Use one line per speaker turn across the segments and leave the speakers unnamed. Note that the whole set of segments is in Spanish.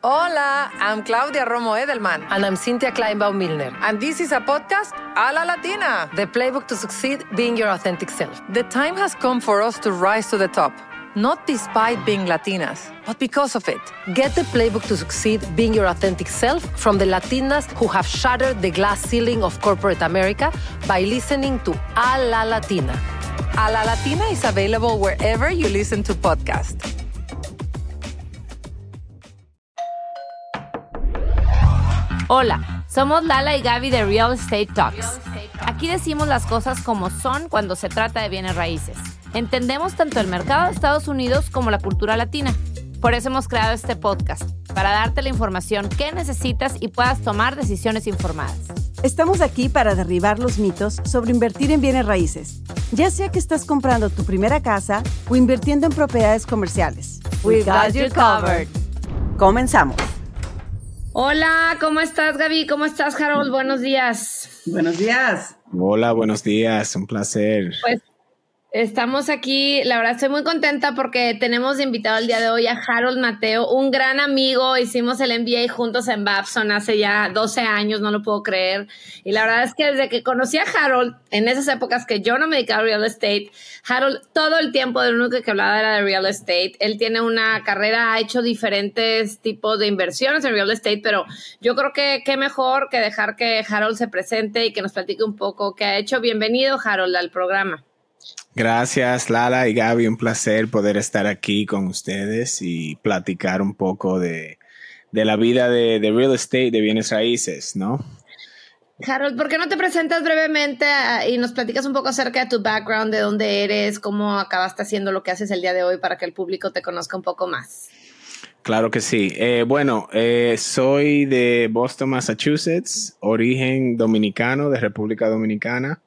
Hola, I'm Claudia Romo Edelman.
And I'm Cynthia Kleinbaum Milner.
And this is a podcast a la Latina.
The playbook to succeed being your authentic self.
The time has come for us to rise to the top. Not despite being Latinas, but because of it.
Get the playbook to succeed being your authentic self from the Latinas who have shattered the glass ceiling of corporate America by listening to A La Latina.
A La Latina is available wherever you listen to podcasts.
Hola, somos Lala y Gaby de Real Estate Talks. Aquí decimos las cosas como son cuando se trata de bienes raíces. Entendemos tanto el mercado de Estados Unidos como la cultura latina. Por eso hemos creado este podcast, para darte la información que necesitas y puedas tomar decisiones informadas.
Estamos aquí para derribar los mitos sobre invertir en bienes raíces, ya sea que estás comprando tu primera casa o invirtiendo en propiedades comerciales.
We got you covered.
Comenzamos.
Hola, ¿cómo estás Gaby? ¿Cómo estás Harold? Buenos días.
Buenos días.
Hola, buenos días, un placer.
Pues Estamos aquí, la verdad estoy muy contenta porque tenemos invitado el día de hoy a Harold Mateo, un gran amigo, hicimos el MBA juntos en Babson hace ya 12 años, no lo puedo creer. Y la verdad es que desde que conocí a Harold, en esas épocas que yo no me dedicaba a real estate, Harold todo el tiempo de lo único que hablaba era de real estate. Él tiene una carrera, ha hecho diferentes tipos de inversiones en real estate, pero yo creo que qué mejor que dejar que Harold se presente y que nos platique un poco qué ha hecho. Bienvenido Harold al programa.
Gracias, Lala y Gaby. Un placer poder estar aquí con ustedes y platicar un poco de, la vida de, real estate, de bienes raíces, ¿no?
Harold, ¿por qué no te presentas brevemente ah, y nos platicas un poco acerca de tu background, de dónde eres, cómo acabaste haciendo lo que haces el día de hoy para que el público te conozca un poco más?
Claro que sí. Eh, bueno, eh, soy de Boston, Massachusetts, origen dominicano, de República Dominicana.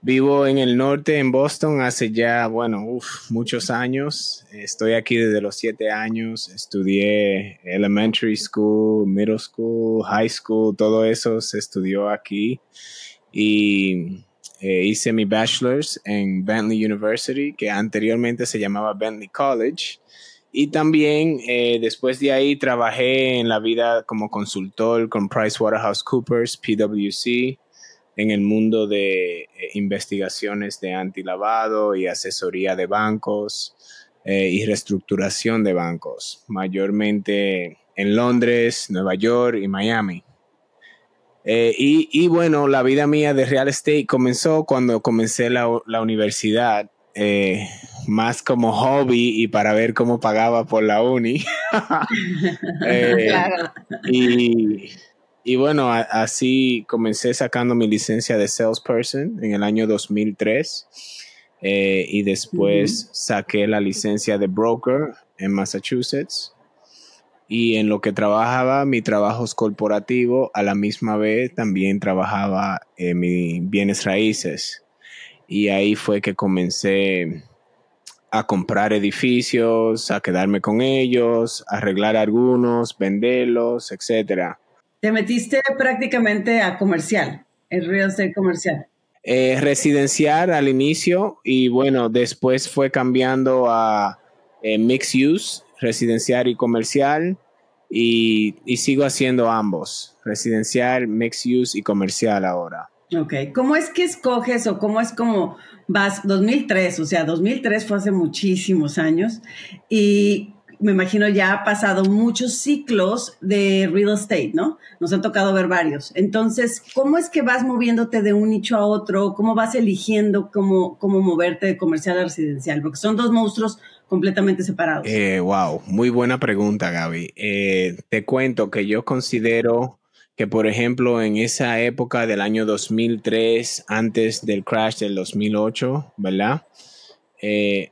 Vivo en el norte, en Boston, hace ya, bueno, muchos años. Estoy aquí desde los siete años. Estudié elementary school, middle school, high school, todo eso se estudió aquí. Y eh, hice mi bachelor's en Bentley University, que anteriormente se llamaba Bentley College. Y también eh, después de ahí trabajé en la vida como consultor con PricewaterhouseCoopers, PwC en el mundo de eh, investigaciones de antilavado y asesoría de bancos eh, y reestructuración de bancos, mayormente en Londres, Nueva York y Miami. Eh, y, bueno, la vida mía de real estate comenzó cuando comencé la, universidad, más como hobby y para ver cómo pagaba por la uni. claro. Y y bueno, así comencé sacando mi licencia de salesperson en el año 2003 eh, y después saqué la licencia de broker en Massachusetts. Y en lo que trabajaba, mi trabajo corporativo, a la misma vez también trabajaba en mis bienes raíces. Y ahí fue que comencé a comprar edificios, a quedarme con ellos, arreglar algunos, venderlos, etcétera.
Te metiste prácticamente a comercial, el real estate comercial.
Eh, residencial al inicio y bueno, después fue cambiando a eh, mixed use, residencial y comercial y, sigo haciendo ambos, residencial, mixed use y comercial ahora.
Ok, ¿cómo es que escoges o cómo es como vas 2003? O sea, 2003 fue hace muchísimos años y me imagino ya ha pasado muchos ciclos de real estate, ¿no? Nos han tocado ver varios. Entonces, ¿cómo es que vas moviéndote de un nicho a otro? ¿Cómo vas eligiendo cómo, cómo moverte de comercial a residencial? Porque son dos monstruos completamente separados.
Eh, wow, muy buena pregunta, Gaby. Eh, te cuento que yo considero que, por ejemplo, en esa época del año 2003, antes del crash del 2008, ¿verdad? Eh,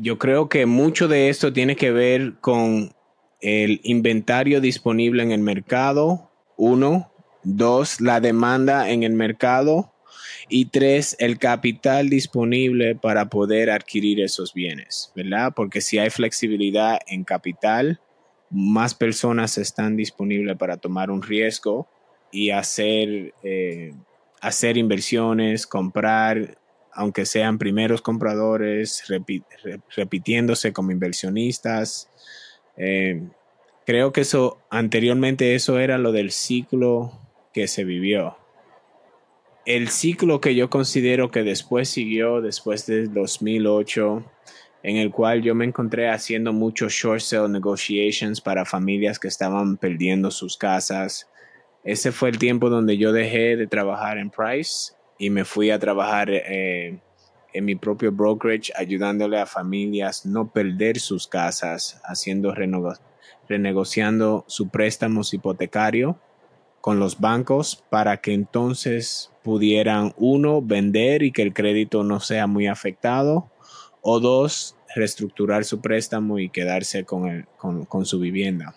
yo creo que mucho de esto tiene que ver con el inventario disponible en el mercado, uno, dos, la demanda en el mercado y tres, el capital disponible para poder adquirir esos bienes, ¿verdad? Porque si hay flexibilidad en capital, más personas están disponibles para tomar un riesgo y hacer, eh, hacer inversiones, comprar, aunque sean primeros compradores, repitiéndose como inversionistas. Eh, creo que eso, anteriormente eso era lo del ciclo que se vivió el ciclo que yo considero que después siguió, después del 2008, en el cual yo me encontré haciendo muchos short sale negotiations para familias que estaban perdiendo sus casas. Ese fue el tiempo donde yo dejé de trabajar en Price y me fui a trabajar eh, en mi propio brokerage, ayudándole a familias no perder sus casas, haciendo renegociando su préstamo hipotecario con los bancos para que entonces pudieran, uno, vender y que el crédito no sea muy afectado, o dos, reestructurar su préstamo y quedarse con, el, con, su vivienda.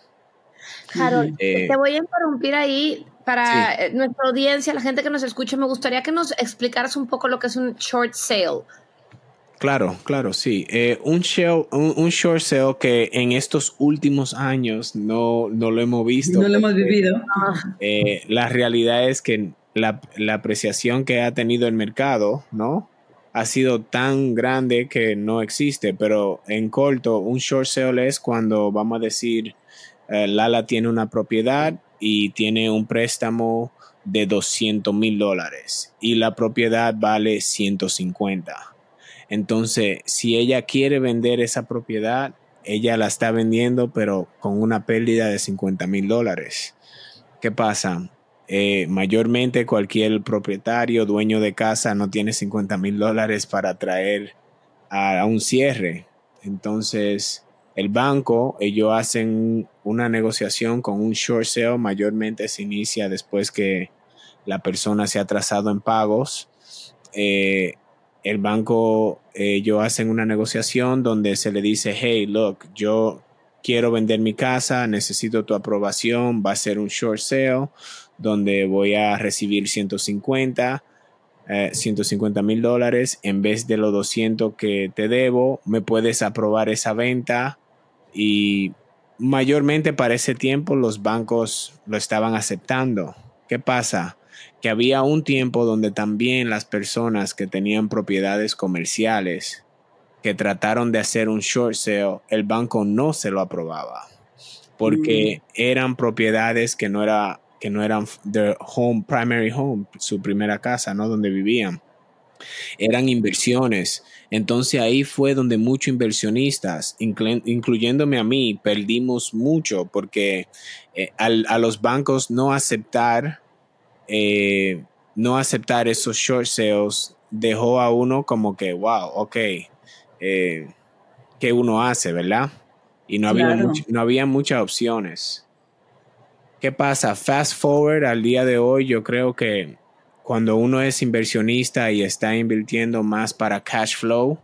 Harold, eh, te voy a interrumpir ahí para eh, nuestra audiencia, la gente que nos escucha, me gustaría que nos explicaras un poco lo que es un short sale.
Claro, claro, sí. Eh, un, un, short sale que en estos últimos años no, no lo hemos visto.
No lo hemos vivido.
Eh, la realidad es que la, la, apreciación que ha tenido el mercado, ¿no? Ha sido tan grande que no existe, pero en corto, un short sale es cuando, vamos a decir, eh, Lala tiene una propiedad y tiene un préstamo de 200 mil dólares y la propiedad vale 150 entonces, si ella quiere vender esa propiedad, ella la está vendiendo, pero con una pérdida de 50 mil dólares. ¿Qué pasa? Eh, mayormente cualquier propietario, dueño de casa, no tiene 50 mil dólares para traer a, un cierre. Entonces, el banco, ellos hacen una negociación con un short sale, mayormente se inicia después que la persona se ha atrasado en pagos. Eh, el banco, ellos hacen una negociación donde se le dice, hey, look, yo quiero vender mi casa, necesito tu aprobación, va a ser un short sale donde voy a recibir 150, 150 eh, mil dólares en vez de los 200 que te debo, me puedes aprobar esa venta y mayormente para ese tiempo los bancos lo estaban aceptando. ¿Qué pasa? que había un tiempo donde también las personas que tenían propiedades comerciales que trataron de hacer un short sale, el banco no se lo aprobaba porque mm. eran propiedades que no era que no eran their home primary home, su primera casa, ¿no? donde vivían. Eran inversiones. Entonces ahí fue donde muchos inversionistas, incluyéndome a mí, perdimos mucho porque eh, a los bancos no aceptar eh, no aceptar esos short sales dejó a uno como que, wow, ok, eh, ¿qué uno hace, verdad? Y no había, no había muchas opciones. ¿Qué pasa? Fast forward al día de hoy, yo creo que cuando uno es inversionista y está invirtiendo más para cash flow,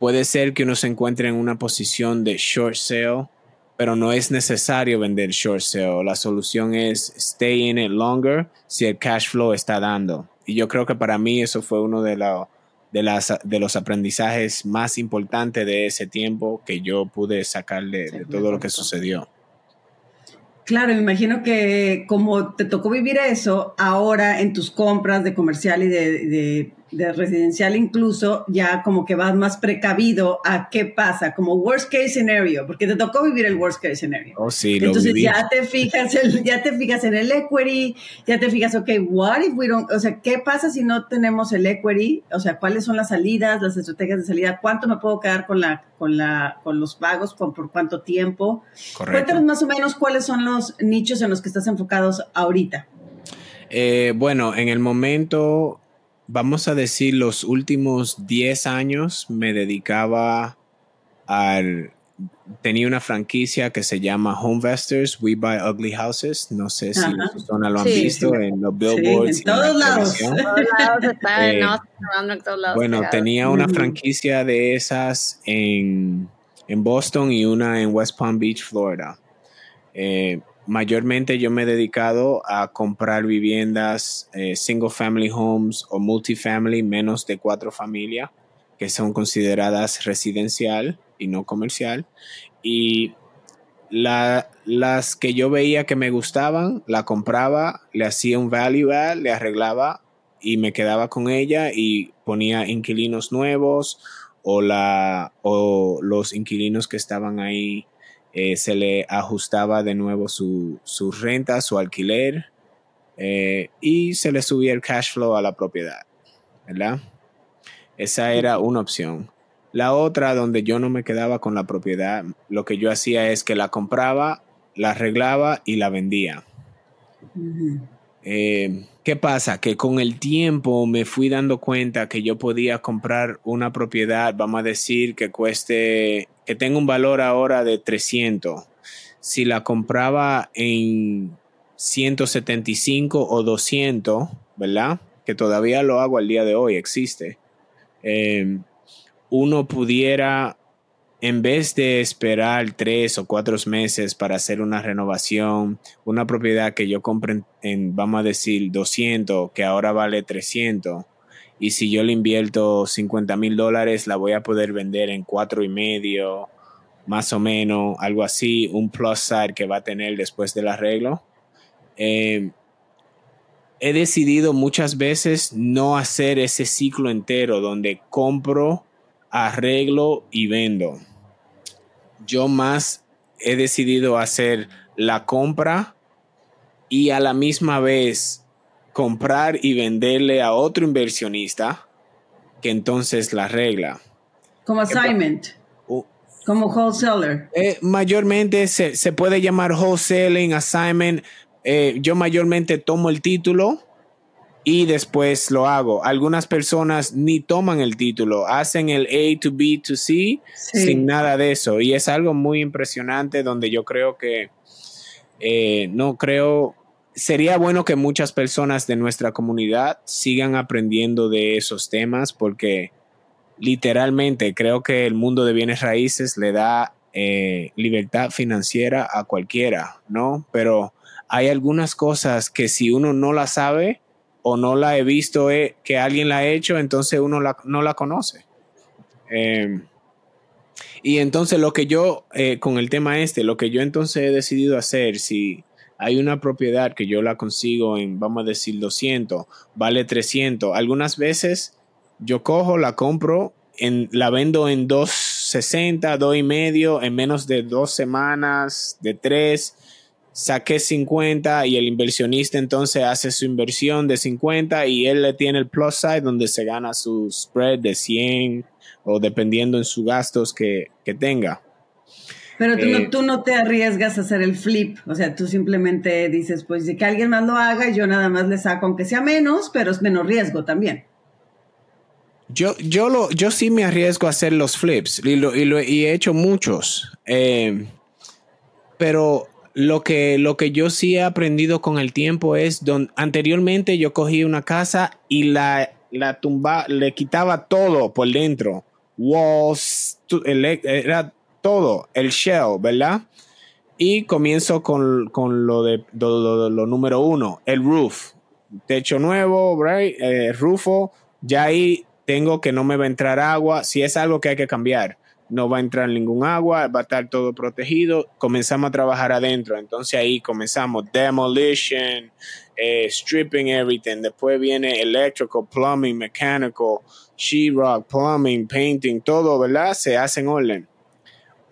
puede ser que uno se encuentre en una posición de short sale pero no es necesario vender short sale. La solución es stay in it longer si el cash flow está dando. Y yo creo que para mí eso fue uno de, de, las, de los aprendizajes más importantes de ese tiempo que yo pude sacar de, todo lo que sucedió.
Claro, me imagino que como te tocó vivir eso, ahora en tus compras de comercial y de de residencial incluso ya como que vas más precavido a qué pasa, como worst case scenario, porque te tocó vivir el worst case scenario.
Oh, sí,
Entonces ya te fijas, ya te fijas en el equity, ya te fijas, ok, what if we don't, o sea, ¿qué pasa si no tenemos el equity? O sea, ¿cuáles son las salidas, las estrategias de salida? ¿Cuánto me puedo quedar con la, con la, con los pagos? ¿Por, por cuánto tiempo? Correcto. Cuéntanos más o menos cuáles son los nichos en los que estás enfocados ahorita.
Eh, bueno, en el momento vamos a decir, los últimos 10 años me dedicaba al... Tenía una franquicia que se llama Homevestors, We Buy Ugly Houses. No sé si las personas lo han visto en los billboards.
en todos lados.
Eh, bueno, tenía una franquicia de esas en, en Boston y una en West Palm Beach, Florida. Eh, mayormente yo me he dedicado a comprar viviendas eh, single family homes o multifamily menos de cuatro familias que son consideradas residencial y no comercial. Y las que yo veía que me gustaban, la compraba, le hacía un value add, le arreglaba y me quedaba con ella y ponía inquilinos nuevos o, la, o los inquilinos que estaban ahí eh, se le ajustaba de nuevo su, renta, su alquiler eh, y se le subía el cash flow a la propiedad, ¿verdad? Esa era una opción. La otra, donde yo no me quedaba con la propiedad, lo que yo hacía es que la compraba, la arreglaba y la vendía. Eh, ¿Qué pasa? Que con el tiempo me fui dando cuenta que yo podía comprar una propiedad, vamos a decir, que cueste, que tenga un valor ahora de 300. Si la compraba en 175 o 200, ¿verdad? Que todavía lo hago al día de hoy, existe. Eh, uno pudiera, en vez de esperar tres o cuatro meses para hacer una renovación, una propiedad que yo compre en, vamos a decir, 200, que ahora vale 300, y si yo le invierto 50 mil dólares, la voy a poder vender en cuatro y medio, más o menos, algo así, un plus side que va a tener después del arreglo. Eh, he decidido muchas veces no hacer ese ciclo entero donde compro arreglo y vendo. Yo más he decidido hacer la compra y a la misma vez comprar y venderle a otro inversionista que entonces la arregla.
Como assignment. como wholesaler.
Eh, mayormente se, puede llamar wholesaling, assignment. Eh, yo mayormente tomo el título y después lo hago. Algunas personas ni toman el título, hacen el A to B to C sin nada de eso. Y es algo muy impresionante donde yo creo que eh, no creo, sería bueno que muchas personas de nuestra comunidad sigan aprendiendo de esos temas porque literalmente creo que el mundo de bienes raíces le da eh, libertad financiera a cualquiera, ¿no? Pero hay algunas cosas que si uno no las sabe, o no la he visto eh, que alguien la ha hecho, entonces uno no la conoce. Em, y entonces lo que yo, eh, con el tema este, lo que yo entonces he decidido hacer, si hay una propiedad que yo la consigo en, vamos a decir, 200, vale 300, algunas veces yo cojo, la compro, en, la vendo en 260, 2 y medio, en menos de dos semanas, de tres, saqué 50 y el inversionista entonces hace su inversión de 50 y él le tiene el plus side donde se gana su spread de 100 o dependiendo en sus gastos que, tenga.
Pero tú, no, eh, tú no te arriesgas a hacer el flip, o sea, tú simplemente dices, pues que alguien más lo haga y yo nada más le saco, aunque sea menos, pero es menos riesgo también.
Yo, yo, lo, yo sí me arriesgo a hacer los flips y, lo, y, he hecho muchos, eh, pero lo que, lo que yo sí he aprendido con el tiempo es, donde anteriormente yo cogí una casa y la, la tumba, le quitaba todo por dentro, walls, era todo, el shell, ¿verdad? Y comienzo con, lo de lo, número uno, el roof. Techo nuevo, right? Eh, rufo, ya ahí tengo que no me va a entrar agua. Si es algo que hay que cambiar no va a entrar ningún agua, va a estar todo protegido. Comenzamos a trabajar adentro, entonces ahí comenzamos demolition, eh, stripping everything. Después viene electrical, plumbing, mechanical, sheetrock, plumbing, painting, todo, ¿verdad? Se hace en orden.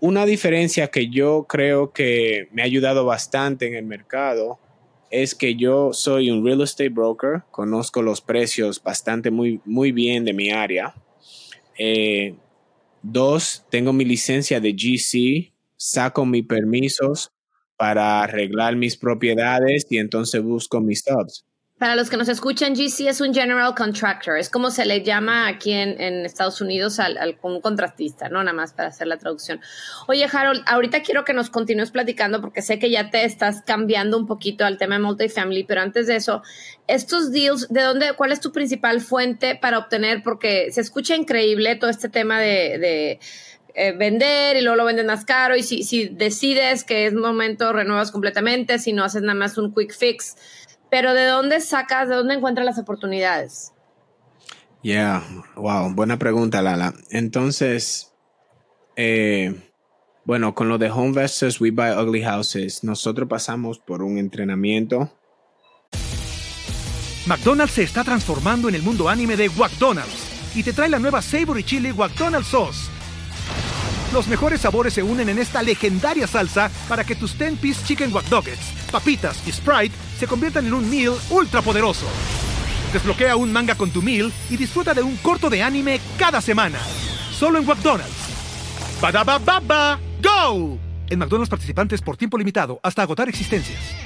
Una diferencia que yo creo que me ha ayudado bastante en el mercado es que yo soy un real estate broker, conozco los precios bastante muy, muy bien de mi área. Eh, Dos, tengo mi licencia de GC, saco mis permisos para arreglar mis propiedades y entonces busco mis subs.
Para los que nos escuchan, GC es un general contractor, es como se le llama aquí en, Estados Unidos al, un contratista, ¿no? Nada más para hacer la traducción. Oye, Harold, ahorita quiero que nos continúes platicando porque sé que ya te estás cambiando un poquito al tema de multifamily, pero antes de eso, estos deals, ¿de dónde, cuál es tu principal fuente para obtener? Porque se escucha increíble todo este tema de eh, vender y luego lo vendes más caro y si, si decides que es momento renuevas completamente, si no haces nada más un quick fix. Pero ¿de dónde sacas, de dónde encuentras las oportunidades?
Yeah, wow, buena pregunta, Lala. Entonces, eh, bueno, con lo de Homevestors, We Buy Ugly Houses, nosotros pasamos por un entrenamiento.
McDonald's se está transformando en el mundo anime de McDonald's y te trae la nueva Savory Chili McDonald's Sauce. Los mejores sabores se unen en esta legendaria salsa para que tus 10-piece chicken wack papitas y Sprite se conviertan en un meal ultra poderoso. Desbloquea un manga con tu meal y disfruta de un corto de anime cada semana. Solo en McDonald's. baba go! En McDonald's participantes por tiempo limitado hasta agotar existencias.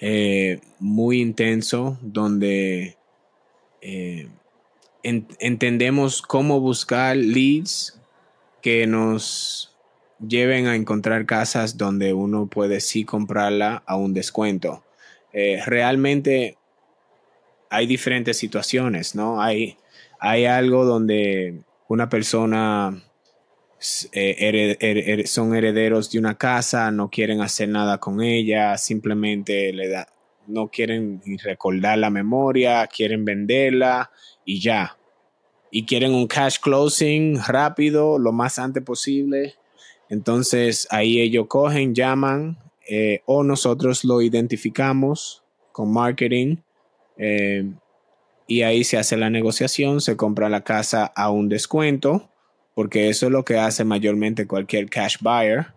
Eh, muy intenso donde eh, entendemos cómo buscar leads que nos lleven a encontrar casas donde uno puede sí comprarla a un descuento. Eh, realmente hay diferentes situaciones, ¿no? Hay, hay algo donde una persona eh, son herederos de una casa, no quieren hacer nada con ella, simplemente le da, no quieren recordar la memoria, quieren venderla y ya. Y quieren un cash closing rápido, lo más antes posible. Entonces ahí ellos cogen, llaman eh, o nosotros lo identificamos con marketing eh, y ahí se hace la negociación, se compra la casa a un descuento porque eso es lo que hace mayormente cualquier cash buyer,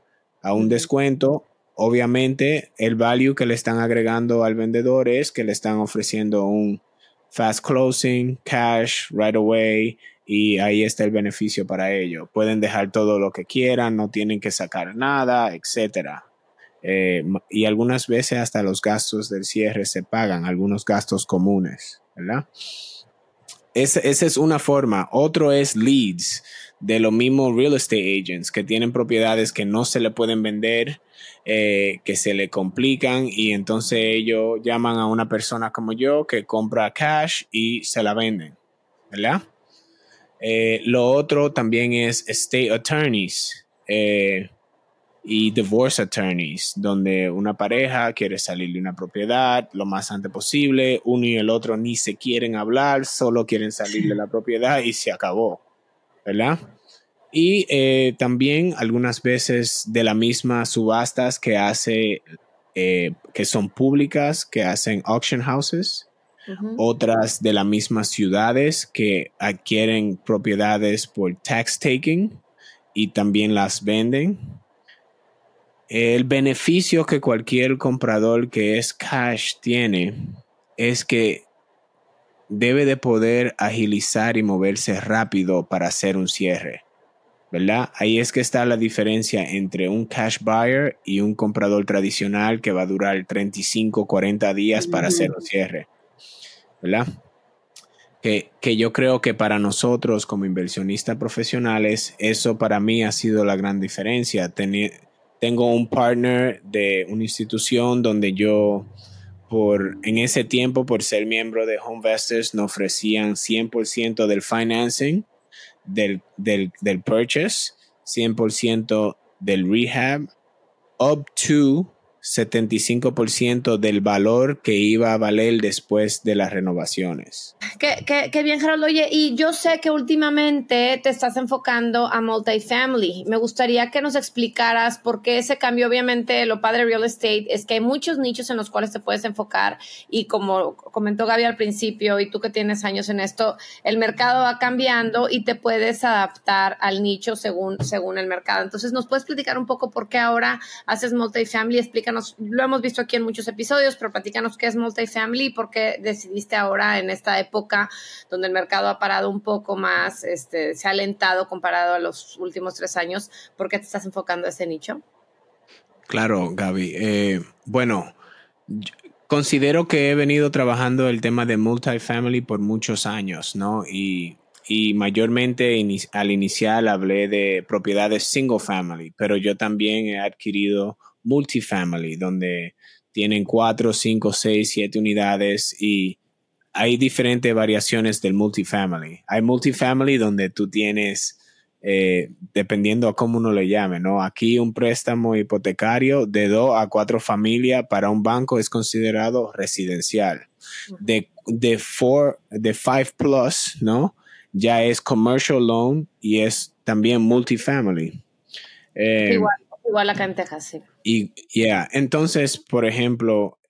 a un descuento. Obviamente, el value que le están agregando al vendedor es que le están ofreciendo un fast closing, cash, right away, y ahí está el beneficio para ello. Pueden dejar todo lo que quieran, no tienen que sacar nada, etc. Eh, y algunas veces hasta los gastos del cierre se pagan, algunos gastos comunes, ¿verdad? Esa es una forma. Otro es leads de los mismos real estate agents que tienen propiedades que no se le pueden vender, eh, que se le complican y entonces ellos llaman a una persona como yo que compra cash y se la venden, ¿verdad? Eh, lo otro también es state attorneys eh, y divorce attorneys, donde una pareja quiere salir de una propiedad lo más antes posible, uno y el otro ni se quieren hablar, solo quieren salir de la propiedad y se acabó. ¿verdad? Y eh, también algunas veces de la misma subastas que hace, eh, que son públicas, que hacen auction houses, otras de las mismas ciudades que adquieren propiedades por tax taking y también las venden. El beneficio que cualquier comprador que es cash tiene es que debe de poder agilizar y moverse rápido para hacer un cierre. ¿verdad? Ahí es que está la diferencia entre un cash buyer y un comprador tradicional que va a durar 35, 40 días para hacer un cierre, ¿verdad? Que, que, yo creo que para nosotros como inversionistas profesionales, eso para mí ha sido la gran diferencia. Tengo un partner de una institución donde yo por, en ese tiempo, por ser miembro de Homevestors, nos ofrecían 100% del financing, del, del, del purchase, 100% del rehab, up to 75% del valor que iba a valer después de las renovaciones.
Qué, qué, qué, bien, Gerardo. Oye, y yo sé que últimamente te estás enfocando a multifamily. Me gustaría que nos explicaras por qué ese cambio. Obviamente, lo padre real estate es que hay muchos nichos en los cuales te puedes enfocar. Y como comentó Gaby al principio, y tú que tienes años en esto, el mercado va cambiando y te puedes adaptar al nicho según, según el mercado. Entonces, ¿nos puedes platicar un poco por qué ahora haces multifamily? Explícanos lo hemos visto aquí en muchos episodios, pero platícanos qué es multifamily y por qué decidiste ahora en esta época donde el mercado ha parado un poco más, este, se ha alentado comparado a los últimos tres años, ¿por qué te estás enfocando a ese nicho?
Claro, Gaby. Eh, bueno, considero que he venido trabajando el tema de multifamily por muchos años, ¿no? Y, mayormente al inicial hablé de propiedades single family, pero yo también he adquirido multifamily, donde tienen cuatro, cinco, seis, siete unidades y hay diferentes variaciones del multifamily. Hay multifamily donde tú tienes eh, dependiendo a cómo uno le llame, ¿no? Aquí un préstamo hipotecario de dos a cuatro familias para un banco es considerado residencial. De, de, four, de five plus, ¿no? Ya es commercial loan y es también multifamily.
Eh, igual, igual acá en Texas, sí.
Y, yeah, entonces, por ejemplo,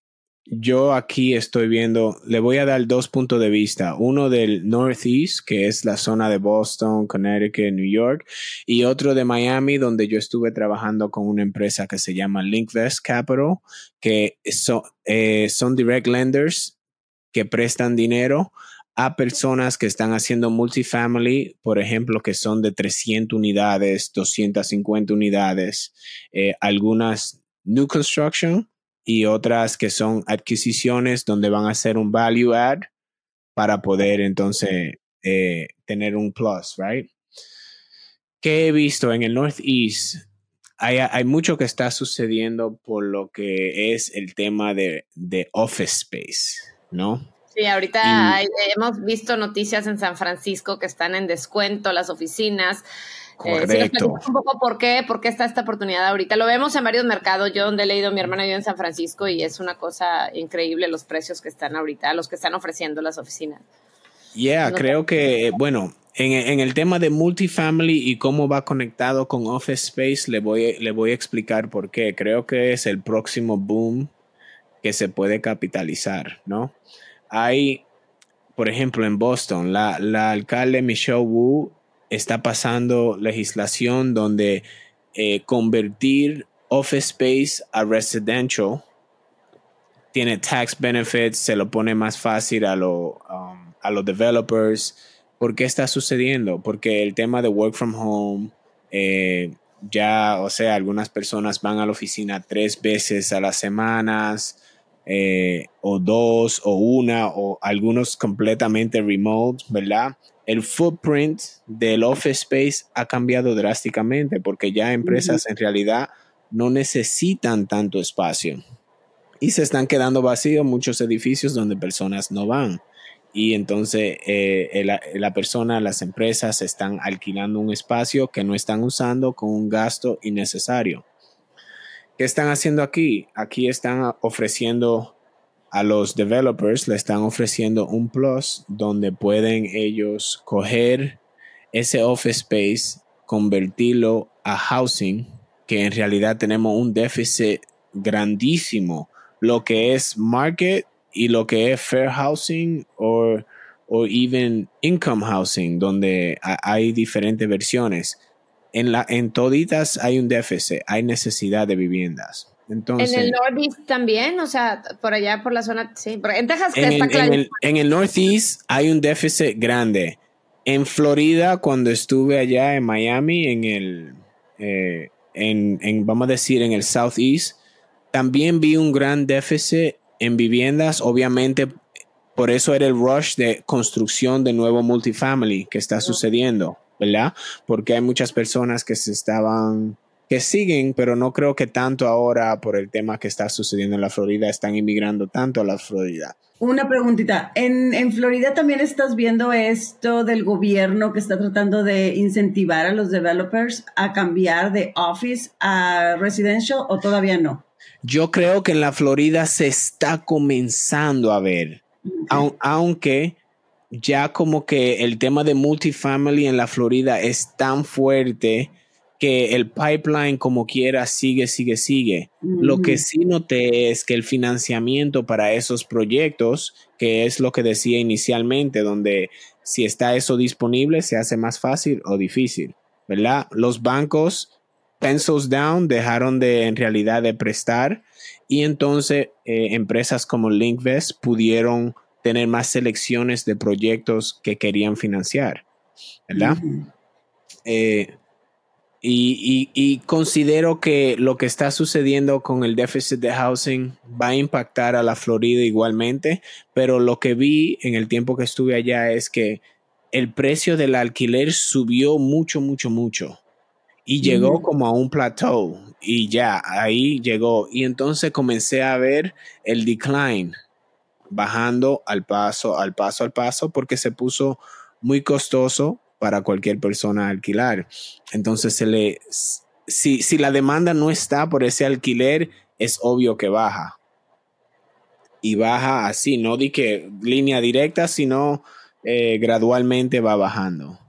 yo aquí estoy viendo, le voy a dar dos puntos de vista, uno del Northeast, que es la zona de Boston, Connecticut, New York, y otro de Miami, donde yo estuve trabajando con una empresa que se llama Linkvest Capital, que eh, son direct lenders que prestan dinero a personas que están haciendo multifamily, por ejemplo, que son de 300 unidades, 250 unidades, eh, algunas new construction, y otras que son adquisiciones donde van a hacer un value add para poder entonces eh, tener un plus, right? ¿Qué he visto en el Northeast? Hay, hay, mucho que está sucediendo por lo que es el tema de, de office space, ¿no?
Sí, ahorita hemos visto noticias en San Francisco que están en descuento las oficinas.
Eh, Correcto.
un poco por qué, por qué está esta oportunidad ahorita. Lo vemos en varios mercados. Yo donde he leído, mi hermana vive en San Francisco y es una cosa increíble los precios que están ahorita, los que están ofreciendo las oficinas.
Yeah, creo que, bueno, en, el tema de multifamily y cómo va conectado con Office Space, le voy, le voy a explicar por qué. Creo que es el próximo boom que se puede capitalizar, ¿no? Hay, por ejemplo, en Boston, la, la alcalde Michelle Wu está pasando legislación donde eh, convertir office space a residential tiene tax benefits, se lo pone más fácil a, lo, um, a los developers. ¿Por qué está sucediendo? Porque el tema de work from home, eh, ya, o sea, algunas personas van a la oficina tres veces a las semanas, eh, o dos, o una, o algunos completamente remote, ¿verdad? el footprint del office space ha cambiado drásticamente porque ya empresas en realidad no necesitan tanto espacio y se están quedando vacíos muchos edificios donde personas no van. Y entonces eh, la, persona, las empresas están alquilando un espacio que no están usando con un gasto innecesario. ¿Qué están haciendo aquí? Aquí están ofreciendo a los developers le están ofreciendo un plus donde pueden ellos coger ese office space, convertirlo a housing, que en realidad tenemos un déficit grandísimo, lo que es market y lo que es fair housing o o even income housing, donde hay diferentes versiones. En, la, en toditas hay un déficit, hay necesidad de viviendas en
el Northeast también, o sea, por allá por la zona, sí, en Texas
en está el, claro. En el, Northeast hay un déficit grande. En Florida, cuando estuve allá en Miami, en el, eh, en, en, vamos a decir, en el Southeast, también vi un gran déficit en viviendas, obviamente por eso era el rush de construcción de nuevo multifamily que está sucediendo, ¿verdad? Porque hay muchas personas que se estaban que siguen, pero no creo que tanto ahora por el tema que está sucediendo en la Florida están inmigrando tanto a la Florida.
Una preguntita, ¿En, ¿En, Florida también estás viendo esto del gobierno que está tratando de incentivar a los developers a cambiar de office a residential o todavía no?
Yo creo que en la Florida se está comenzando a ver, aunque ya como que el tema de multifamily en la Florida es tan fuerte que el pipeline como quiera sigue, sigue, sigue. Lo que sí noté es que el financiamiento para esos proyectos, que es lo que decía inicialmente, donde si está eso disponible, se hace más fácil o difícil, ¿verdad? Los bancos pencils down, dejaron de en realidad de prestar y entonces eh, empresas como Linkvest pudieron tener más selecciones de proyectos que querían financiar, ¿verdad? Eh, y, considero que lo que está sucediendo con el déficit de housing va a impactar a la Florida igualmente, pero lo que vi en el tiempo que estuve allá es que el precio del alquiler subió mucho, mucho, mucho y llegó como a un plateau y ya, ahí llegó. Y entonces comencé a ver el decline bajando al paso, al paso, al paso, porque se puso muy costoso para cualquier persona alquilar. Entonces se le, si, si la demanda no está por ese alquiler, es obvio que baja. Y baja así, no di que línea directa, sino eh, gradualmente va bajando.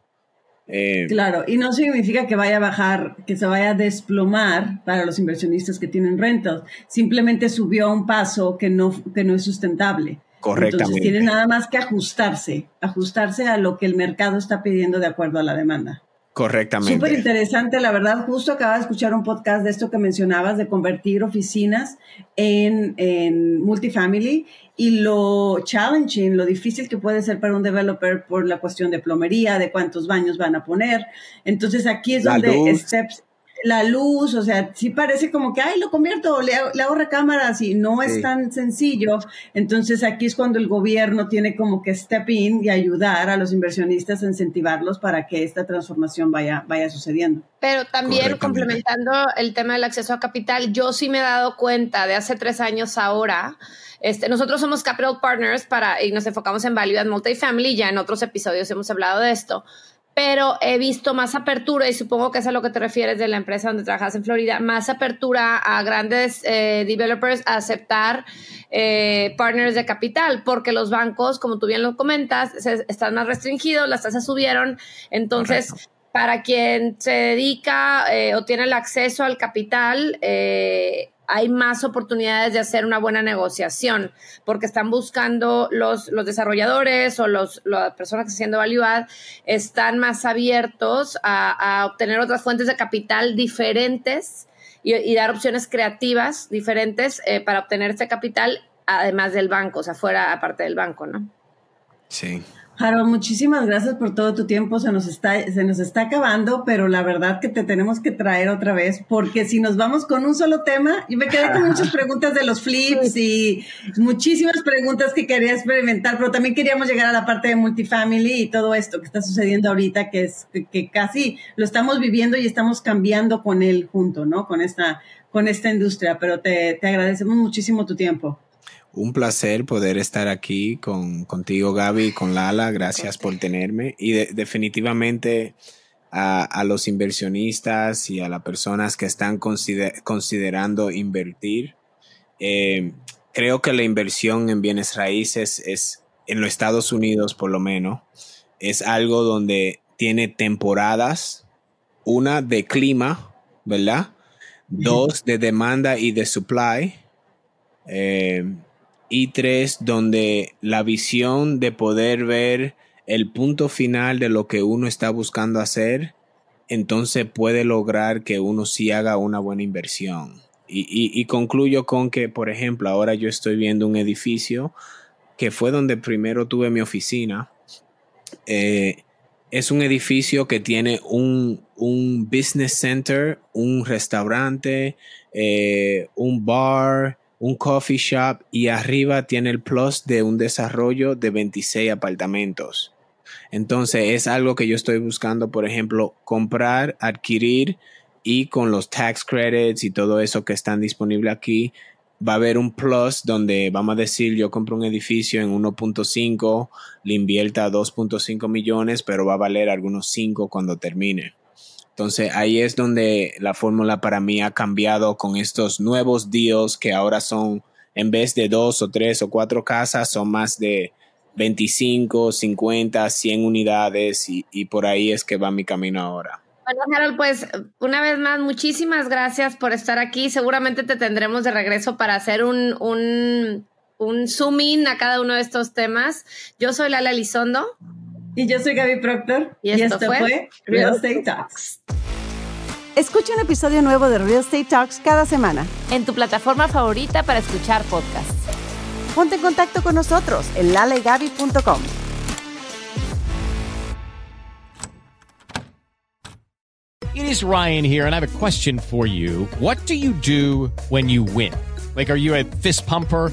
Eh, claro, y no significa que vaya a bajar, que se vaya a desplomar para los inversionistas que tienen rentas. Simplemente subió a un paso que no, que no es sustentable.
Correctamente.
Entonces tiene nada más que ajustarse, ajustarse a lo que el mercado está pidiendo de acuerdo a la demanda.
Correctamente.
Súper interesante, la verdad. Justo acaba de escuchar un podcast de esto que mencionabas, de convertir oficinas en, en multifamily y lo challenging, lo difícil que puede ser para un developer por la cuestión de plomería, de cuántos baños van a poner. Entonces aquí es donde Steps la luz, o sea, sí parece como que, ay, lo convierto, le, le hago recámaras y no es tan sencillo. Entonces aquí es cuando el gobierno tiene como que step in y ayudar a los inversionistas a incentivarlos para que esta transformación vaya, vaya sucediendo.
Pero también complementando el tema del acceso a capital, yo sí me he dado cuenta de hace tres años ahora, este, nosotros somos Capital Partners para, y nos enfocamos en Value and Multifamily, ya en otros episodios hemos hablado de esto, pero he visto más apertura, y supongo que es a lo que te refieres de la empresa donde trabajas en Florida, más apertura a grandes eh, developers a aceptar eh, partners de capital, porque los bancos, como tú bien lo comentas, están más restringidos, las tasas subieron, entonces... Para quien se dedica eh, o tiene el acceso al capital, hay más oportunidades de hacer una buena negociación, porque están buscando los, los desarrolladores o los, las personas que están haciendo value add, están más abiertos a, obtener otras fuentes de capital diferentes y, dar opciones creativas diferentes eh, para obtener este capital, además del banco, o sea, fuera aparte del banco, ¿no?
Sí.
Harold, muchísimas gracias por todo tu tiempo. Se nos está, se nos está acabando, pero la verdad que te tenemos que traer otra vez, porque si nos vamos con un solo tema, y me quedé con muchas preguntas de los flips y muchísimas preguntas que quería experimentar, pero también queríamos llegar a la parte de multifamily y todo esto que está sucediendo ahorita, que es que, casi lo estamos viviendo y estamos cambiando con él junto, ¿no? Con esta, con esta industria, pero te, te agradecemos muchísimo tu tiempo.
Un placer poder estar aquí con, contigo, Gaby, con Lala. Gracias por tenerme. Y definitivamente a, los inversionistas y a las personas que están considerando invertir. Eh, creo que la inversión en bienes raíces es, en los Estados Unidos por lo menos, es algo donde tiene temporadas, una de clima, ¿verdad? Dos de demanda y de supply. Eh, y tres, donde la visión de poder ver el punto final de lo que uno está buscando hacer, entonces puede lograr que uno sí haga una buena inversión. Y, concluyo con que, por ejemplo, ahora yo estoy viendo un edificio que fue donde primero tuve mi oficina. Eh, es un edificio que tiene un, business center, un restaurante, eh, un bar, un coffee shop y arriba tiene el plus de un desarrollo de 26 apartamentos. Entonces es algo que yo estoy buscando, por ejemplo, comprar, adquirir y con los tax credits y todo eso que están disponibles aquí, va a haber un plus donde vamos a decir yo compro un edificio en 1.5, le invierta 2.5 millones, pero va a valer algunos 5 cuando termine. Entonces ahí es donde la fórmula para mí ha cambiado con estos nuevos deals que ahora son, en vez de dos o tres o cuatro casas, son más de 25, 50, 100 unidades y, por ahí es que va mi camino ahora.
Bueno, Harold, pues una vez más, muchísimas gracias por estar aquí. Seguramente te tendremos de regreso para hacer un, un, un zoom in a cada uno de estos temas. Yo soy Lala Elizondo.
Y yo soy Gaby Proctor.
Y esto, fue,
Real Estate Talks.
Escucha un episodio nuevo de Real Estate Talks cada semana.
En tu plataforma favorita para escuchar podcasts.
Ponte en contacto con nosotros en lalegaby.com.
It is Ryan here, and I have a question for you. What do you do when you win? Like, are you a fist pumper?